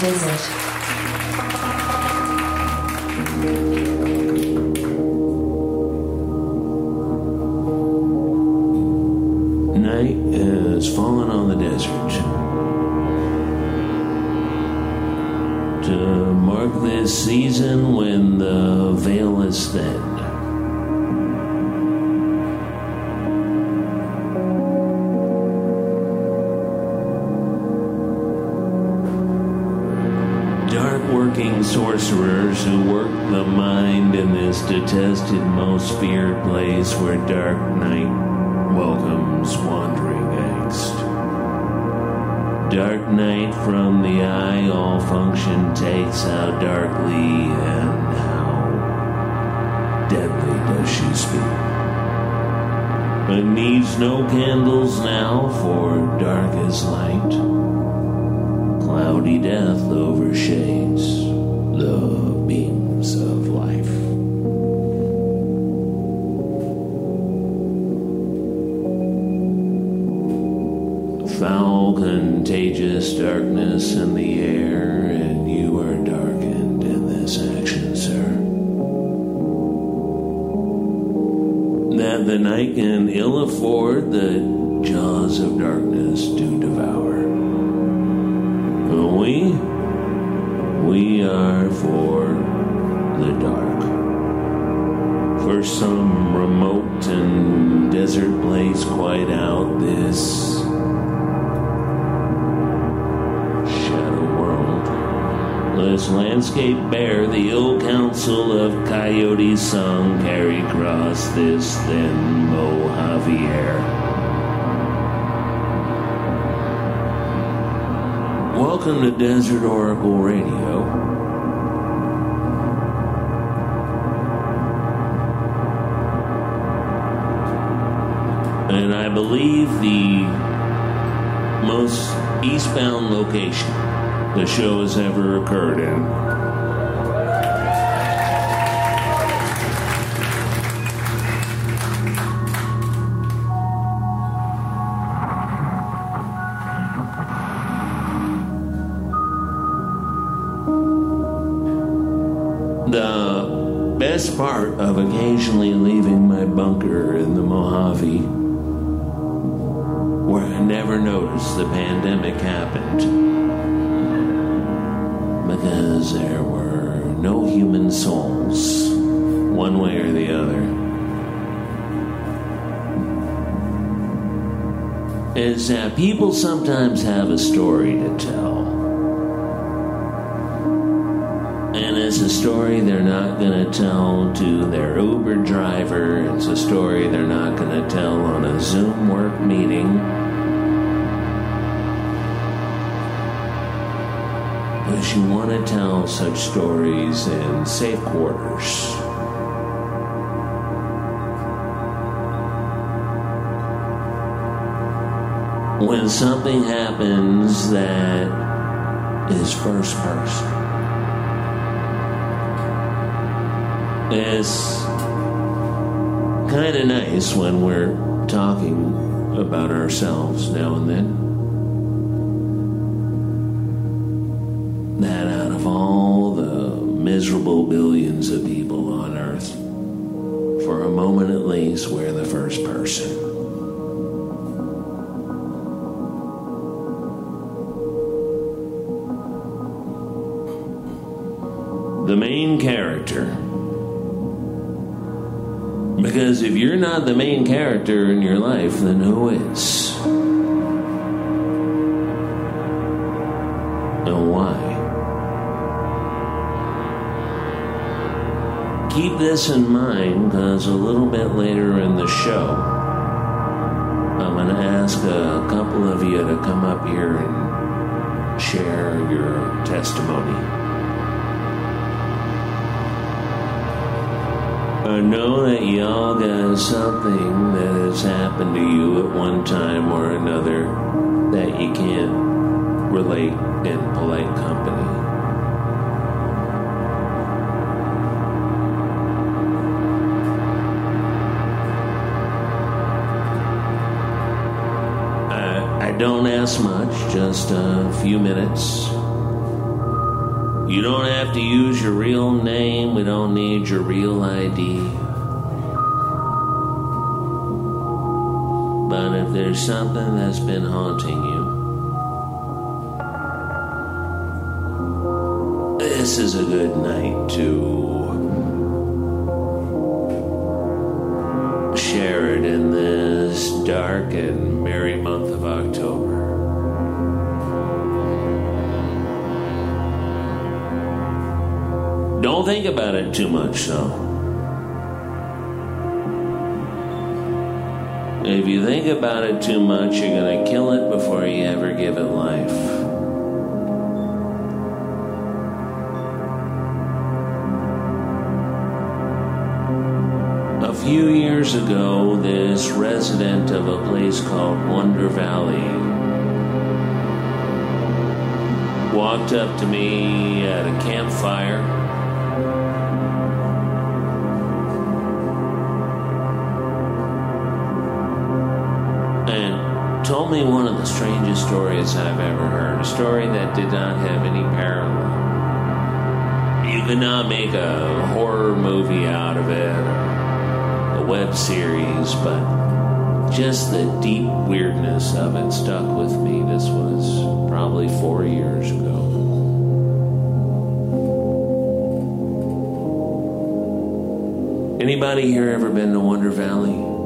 Night has fallen on the desert. To mark this season when the veil is thin. Detested, most feared place where dark night welcomes wandering angst. Dark night from the eye, all function takes how darkly and how deadly does she speak. But needs no candles now, for dark is light. Cloudy death overshades the beams contagious darkness in the air, and you are darkened in this action, sir. That the night can ill afford the jaws of darkness to devour. We, we are for the dark. For some remote and desert place quite out this This landscape bare the ill counsel of coyotes sung carry across this thin Mojave air. Welcome to Desert Oracle Radio. And I believe the most eastbound location the show has ever occurred in. The best part of occasionally leaving my bunker in the Mojave, where I never noticed the pandemic happened, because there were no human souls, one way or the other, is that people sometimes have a story to tell. And it's a story they're not going to tell to their Uber driver. It's a story they're not going to tell on a Zoom work meeting. But you want to tell such stories in safe quarters. When something happens that is first person. It's kind of nice when we're talking about ourselves now and then. Miserable billions of people on Earth, for a moment at least, we're the first person. The main character. Because if you're not the main character in your life, then who is? Keep this in mind because a little bit later in the show, I'm going to ask a couple of you to come up here and share your testimony. I know that y'all got something that has happened to you at one time or another that you can't relate in polite company. Just a few minutes. You don't have to use your real name. We don't need your real ID. But if there's something that's been haunting you, this is a good night to share it in this dark and merry month of October. Don't think about it too much, though. If you think about it too much, you're going to kill it before you ever give it life. A few years ago, this resident of a place called Wonder Valley walked up to me at a campfire. Me one of the strangest stories I've ever heard. A story that did not have any parallel. You could not make a horror movie out of it or a web series, but just the deep weirdness of it stuck with me. This was probably four years ago. Anybody here ever been to Wonder Valley?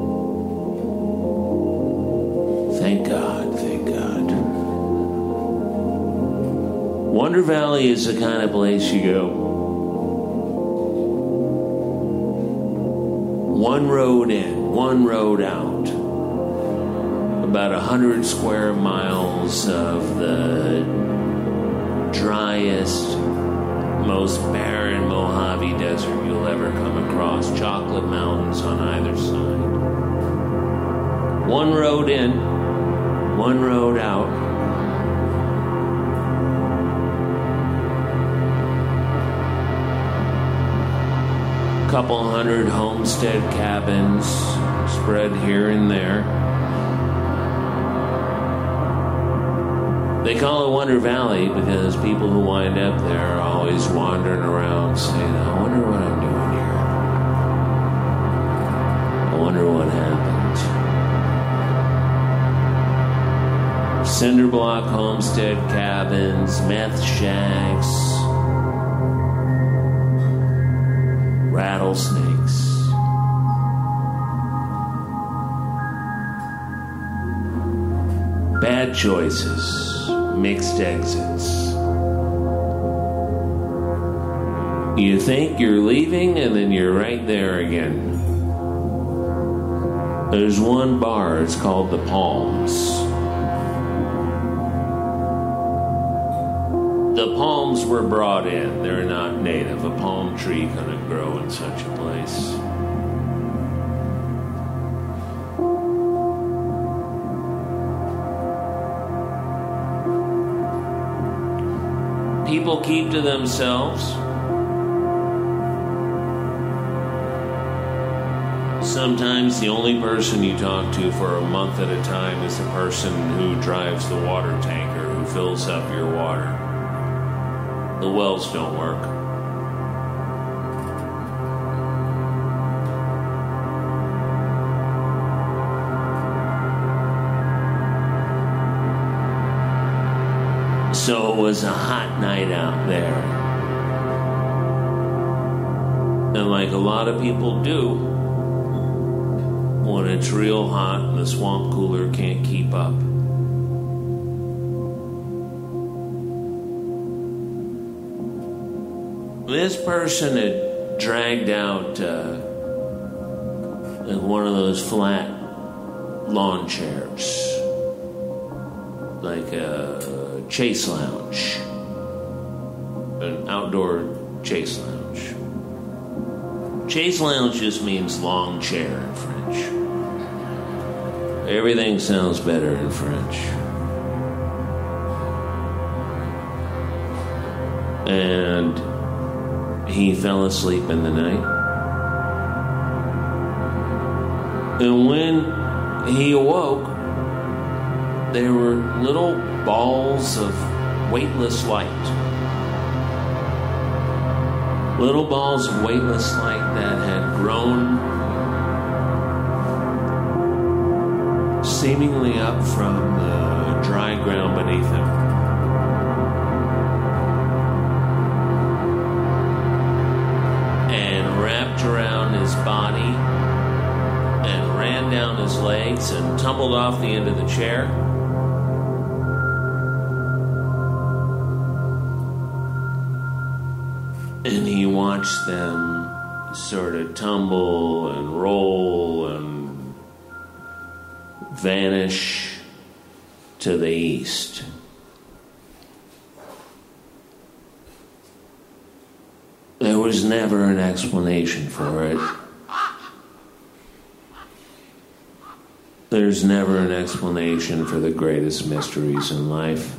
Wonder Valley is the kind of place you go. One road in, one road out. About a hundred square miles of the driest, most barren Mojave Desert you'll ever come across. Chocolate mountains on either side. One road in, one road out. Couple hundred homestead cabins spread here and there. They call it Wonder Valley because people who wind up there are always wandering around saying, I wonder what I'm doing here. I wonder what happened. Cinder block homestead cabins, meth shacks, rattlesnakes. Bad choices, mixed exits. You think you're leaving and then you're right there again. There's one bar, it's called the Palms. Palms were brought in, they're not native. A palm tree couldn't grow in such a place. People keep to themselves. Sometimes the only person you talk to for a month at a time is the person who drives the water tanker, who fills up your water. The wells don't work. So it was a hot night out there. And like a lot of people do, when it's real hot and the swamp cooler can't keep up. This person had dragged out uh, one of those flat lawn chairs, like a chase lounge, an outdoor chase lounge. Chase lounge just means long chair in French. Everything sounds better in French. And he fell asleep in the night. And when he awoke, there were little balls of weightless light Little balls of weightless light that had grown seemingly up from the dry ground beneath him. Wrapped around his body and ran down his legs and tumbled off the end of the chair. And he watched them sort of tumble and roll and vanish to the east. There was never an explanation for it. There's never an explanation for the greatest mysteries in life.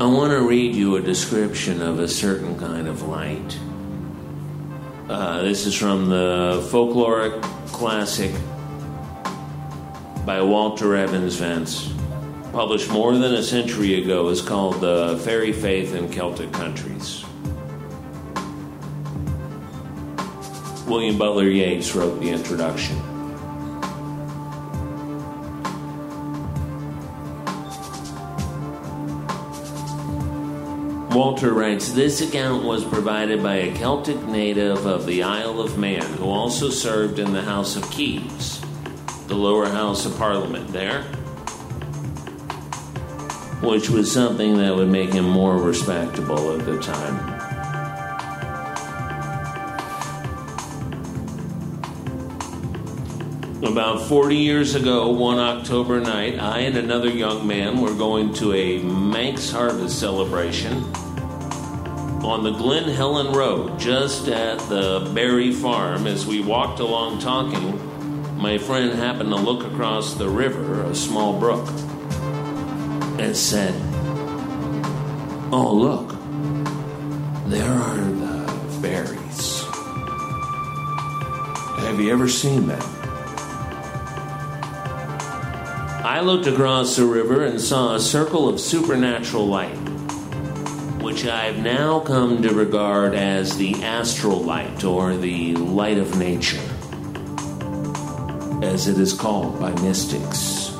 I want to read you a description of a certain kind of light. Uh, this is from the folkloric classic by Walter Evans Wentz, published more than a century ago. is called "The Fairy Faith in Celtic Countries." William Butler Yeats wrote the introduction. Walter writes This account was provided by a Celtic native of the Isle of Man who also served in the House of Keys, the lower house of Parliament there, which was something that would make him more respectable at the time. About 40 years ago, one October night, I and another young man were going to a Manx harvest celebration on the Glen Helen Road, just at the Berry Farm. As we walked along talking, my friend happened to look across the river, a small brook, and said, Oh, look, there are the berries. Have you ever seen them? I looked across the river and saw a circle of supernatural light, which I've now come to regard as the astral light or the light of nature, as it is called by mystics,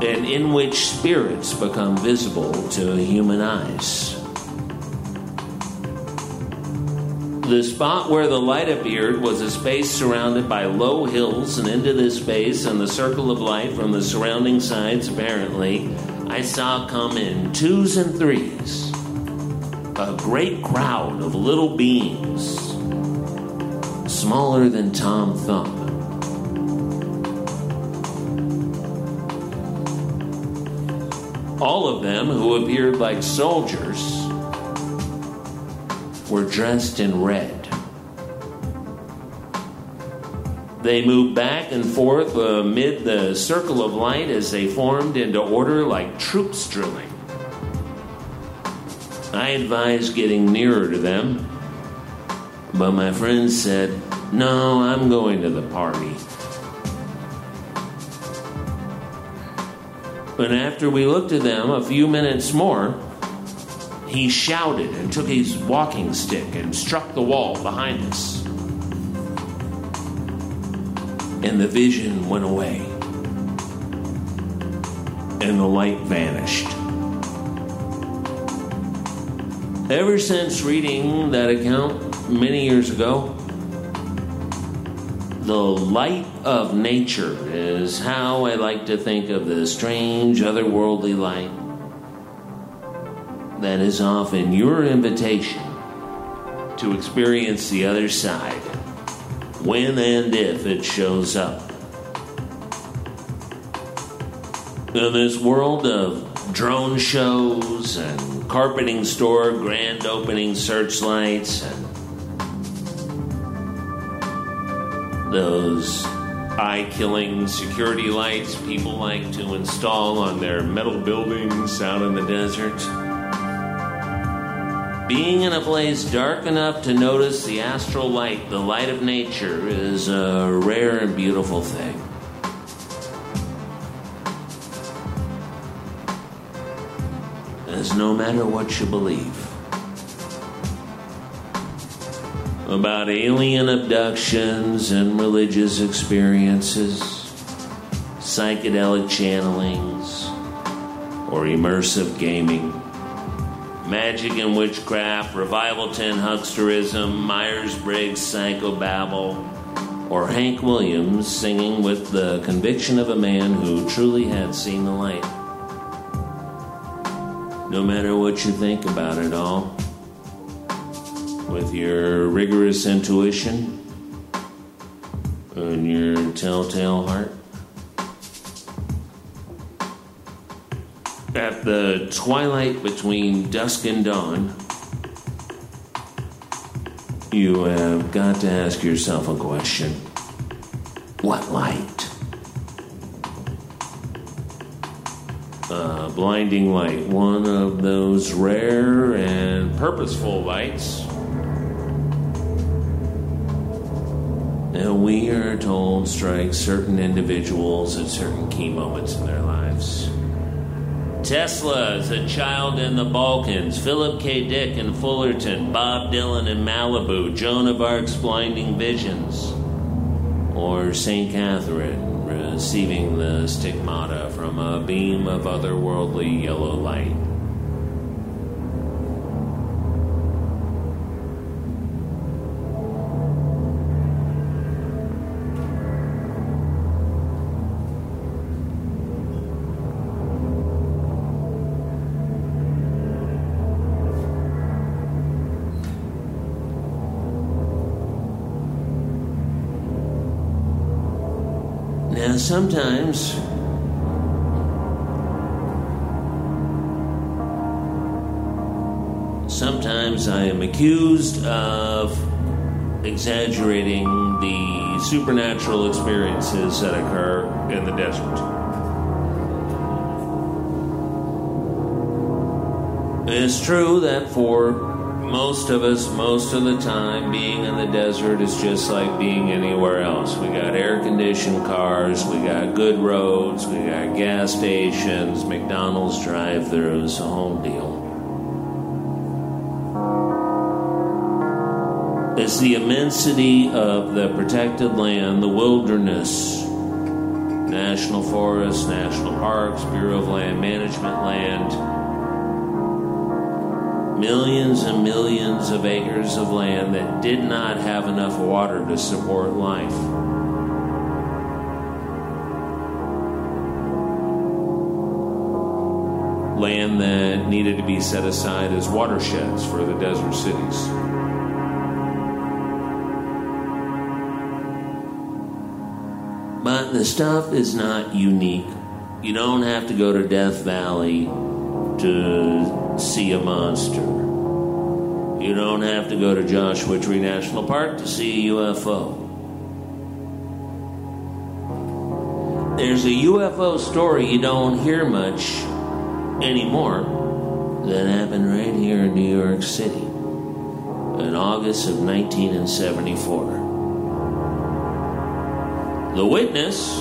and in which spirits become visible to human eyes. The spot where the light appeared was a space surrounded by low hills, and into this space and the circle of light from the surrounding sides, apparently, I saw come in twos and threes a great crowd of little beings, smaller than Tom Thumb. All of them, who appeared like soldiers, were dressed in red. They moved back and forth uh, amid the circle of light as they formed into order like troops drilling. I advised getting nearer to them, but my friend said, No, I'm going to the party. But after we looked at them a few minutes more, he shouted and took his walking stick and struck the wall behind us. And the vision went away, and the light vanished. Ever since reading that account many years ago, the light of nature is how I like to think of the strange, otherworldly light that is often your invitation to experience the other side when and if it shows up. In this world of drone shows and carpeting store grand opening searchlights and those eye killing security lights people like to install on their metal buildings out in the desert. Being in a place dark enough to notice the astral light, the light of nature, is a rare and beautiful thing. As no matter what you believe about alien abductions and religious experiences, psychedelic channelings, or immersive gaming magic and witchcraft, revival 10 hucksterism, Myers Briggs psychobabble, or Hank Williams singing with the conviction of a man who truly had seen the light. No matter what you think about it all, with your rigorous intuition and your telltale heart, at the twilight between dusk and dawn, you have got to ask yourself a question What light? A blinding light, one of those rare and purposeful lights. And we are told strikes certain individuals at certain key moments in their lives. Tesla as a child in the Balkans, Philip K. Dick in Fullerton, Bob Dylan in Malibu, Joan of Arc's blinding visions, or St. Catherine receiving the stigmata from a beam of otherworldly yellow light. Sometimes sometimes I am accused of exaggerating the supernatural experiences that occur in the desert. It's true that for most of us, most of the time, being in the desert is just like being anywhere else. We got air conditioned cars, we got good roads, we got gas stations, McDonald's drive throughs, a whole deal. It's the immensity of the protected land, the wilderness, national forests, national parks, Bureau of Land Management land millions and millions of acres of land that did not have enough water to support life. Land that needed to be set aside as watersheds for the desert cities. But the stuff is not unique. You don't have to go to Death Valley to see a monster. You don't have to go to Joshua Tree National Park to see a UFO. There's a UFO story you don't hear much anymore that happened right here in New York City in August of 1974. The witness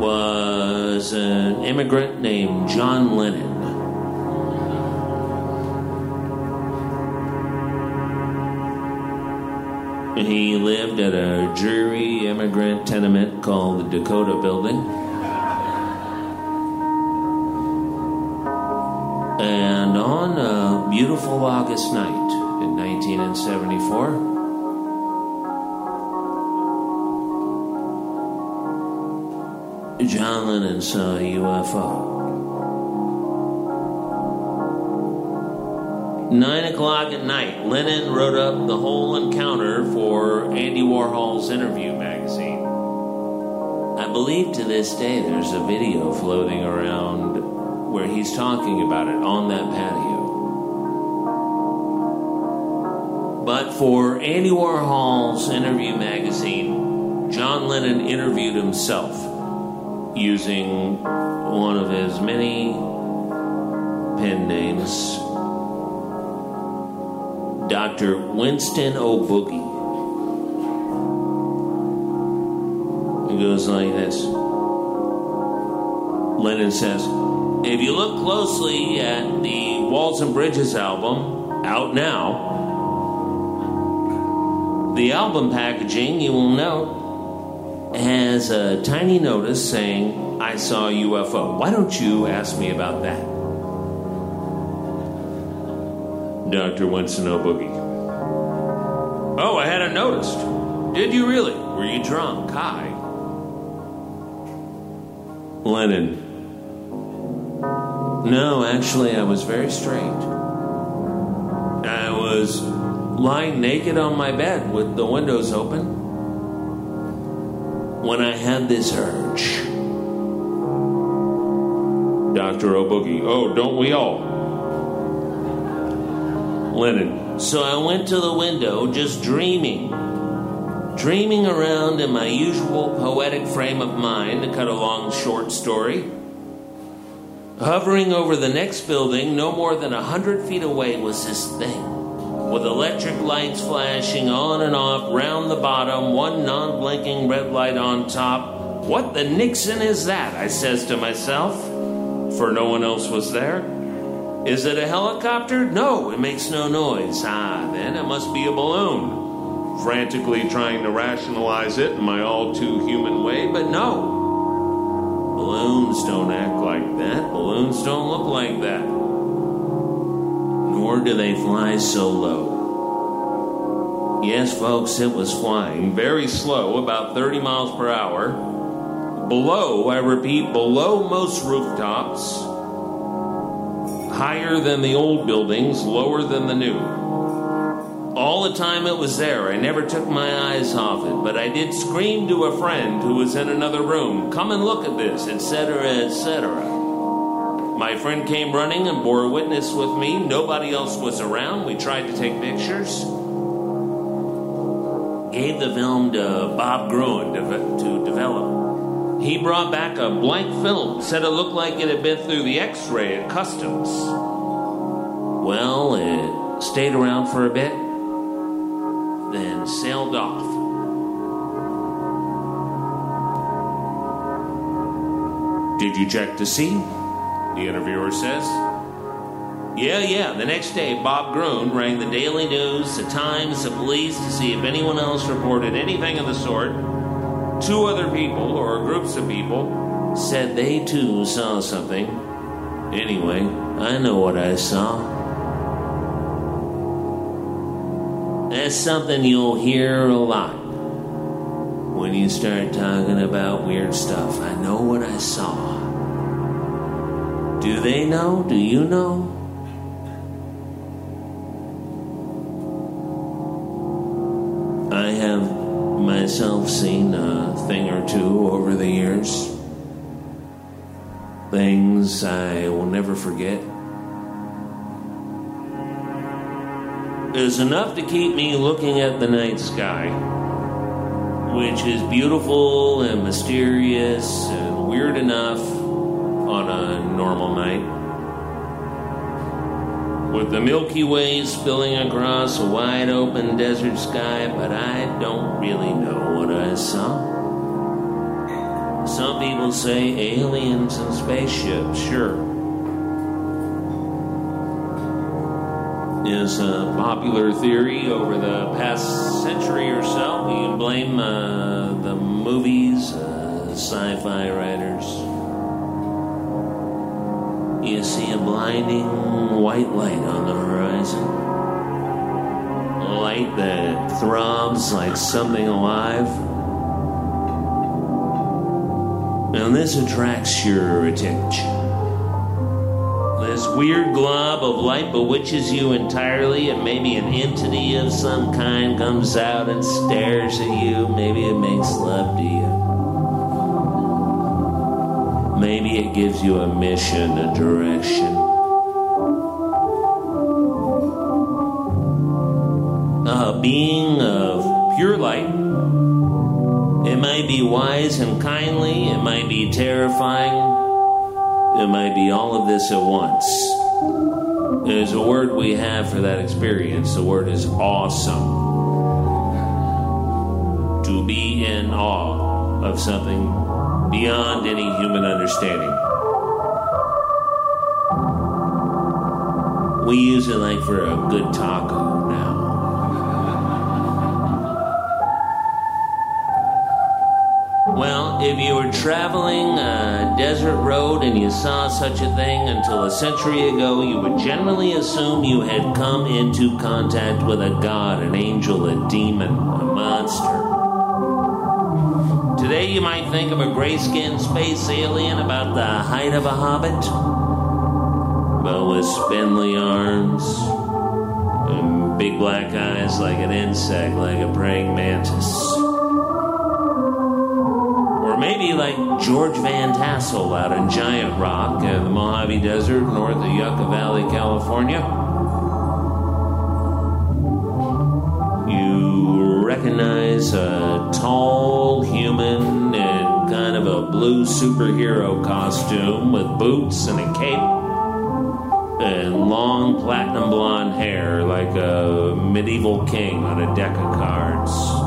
was an immigrant named John Lennon. He lived at a dreary immigrant tenement called the Dakota Building. And on a beautiful August night in 1974, John Lennon saw a UFO. Nine o'clock at night, Lennon wrote up the whole encounter for Andy Warhol's interview magazine. I believe to this day there's a video floating around where he's talking about it on that patio. But for Andy Warhol's interview magazine, John Lennon interviewed himself using one of his many pen names Dr. Winston O'Boogie. It goes like this Lennon says, If you look closely at the Walls and Bridges album, out now, the album packaging, you will note, has a tiny notice saying, I saw a UFO. Why don't you ask me about that? Dr. Winston boogie. Oh, I hadn't noticed. Did you really? Were you drunk? Hi. Lennon. No, actually, I was very straight. I was lying naked on my bed with the windows open when I had this urge. Dr. O'Boogie. Oh, don't we all? Lennon. So I went to the window just dreaming. Dreaming around in my usual poetic frame of mind, to cut a long short story. Hovering over the next building, no more than a hundred feet away, was this thing. With electric lights flashing on and off round the bottom, one non blinking red light on top. What the Nixon is that? I says to myself, for no one else was there. Is it a helicopter? No, it makes no noise. Ah, then it must be a balloon. Frantically trying to rationalize it in my all too human way, but no. Balloons don't act like that. Balloons don't look like that. Nor do they fly so low. Yes, folks, it was flying very slow, about 30 miles per hour. Below, I repeat, below most rooftops higher than the old buildings, lower than the new. All the time it was there, I never took my eyes off it, but I did scream to a friend who was in another room, Come and look at this, etc., etc. My friend came running and bore witness with me. Nobody else was around. We tried to take pictures. Gave the film to Bob Gruen to, to develop. He brought back a blank film, said it looked like it had been through the x ray at customs. Well, it stayed around for a bit, then sailed off. Did you check to see? The interviewer says. Yeah, yeah. The next day, Bob Gruen rang the Daily News, the Times, the police to see if anyone else reported anything of the sort. Two other people, or groups of people, said they too saw something. Anyway, I know what I saw. That's something you'll hear a lot when you start talking about weird stuff. I know what I saw. Do they know? Do you know? I have myself seen a thing or two over the years. Things I will never forget. Is enough to keep me looking at the night sky, which is beautiful and mysterious and weird enough on a normal night. With the Milky Way spilling across a wide open desert sky, but I don't really know what I saw. Some people say aliens and spaceships, sure. Is a popular theory over the past century or so. You can blame uh, the movies, uh, sci fi writers. You see a blinding white light on the horizon. A light that throbs like something alive. And this attracts your attention. This weird glob of light bewitches you entirely, and maybe an entity of some kind comes out and stares at you. Maybe it makes love to you. Maybe it gives you a mission, a direction. A being of pure light. It might be wise and kindly, it might be terrifying, it might be all of this at once. There's a word we have for that experience. The word is awesome. To be in awe of something beyond any human understanding. We use it like for a good taco if you were traveling a desert road and you saw such a thing until a century ago, you would generally assume you had come into contact with a god, an angel, a demon, a monster. Today, you might think of a gray skinned space alien about the height of a hobbit, but with spindly arms and big black eyes like an insect, like a praying mantis. Like George Van Tassel out in Giant Rock in the Mojave Desert north of Yucca Valley, California. You recognize a tall human in kind of a blue superhero costume with boots and a cape and long platinum blonde hair like a medieval king on a deck of cards.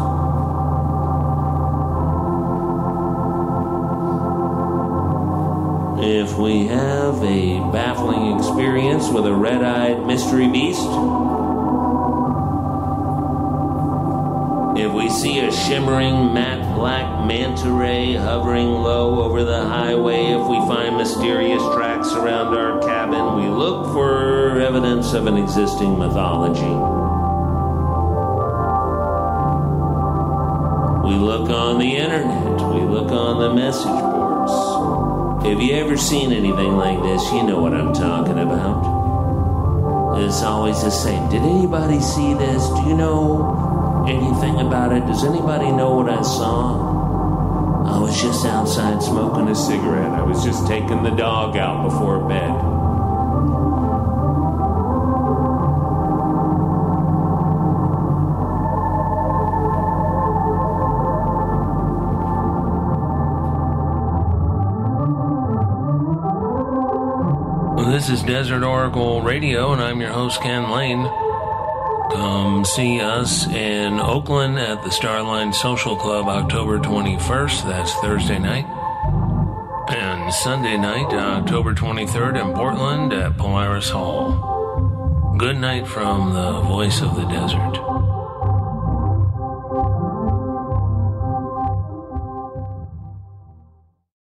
We have a baffling experience with a red eyed mystery beast, if we see a shimmering matte black manta ray hovering low over the highway, if we find mysterious tracks around our cabin, we look for evidence of an existing mythology. We look on the internet, we look on the message Have you ever seen anything like this? You know what I'm talking about. It's always the same. Did anybody see this? Do you know anything about it? Does anybody know what I saw? I was just outside smoking a cigarette. I was just taking the dog out before bed. This is Desert Oracle Radio, and I'm your host, Ken Layne. Come see us in Oakland at the Starline Social Club October 21st. That's Thursday night. And Sunday night, October 23rd in Portland at Polaris Hall. Good night from the voice of the desert.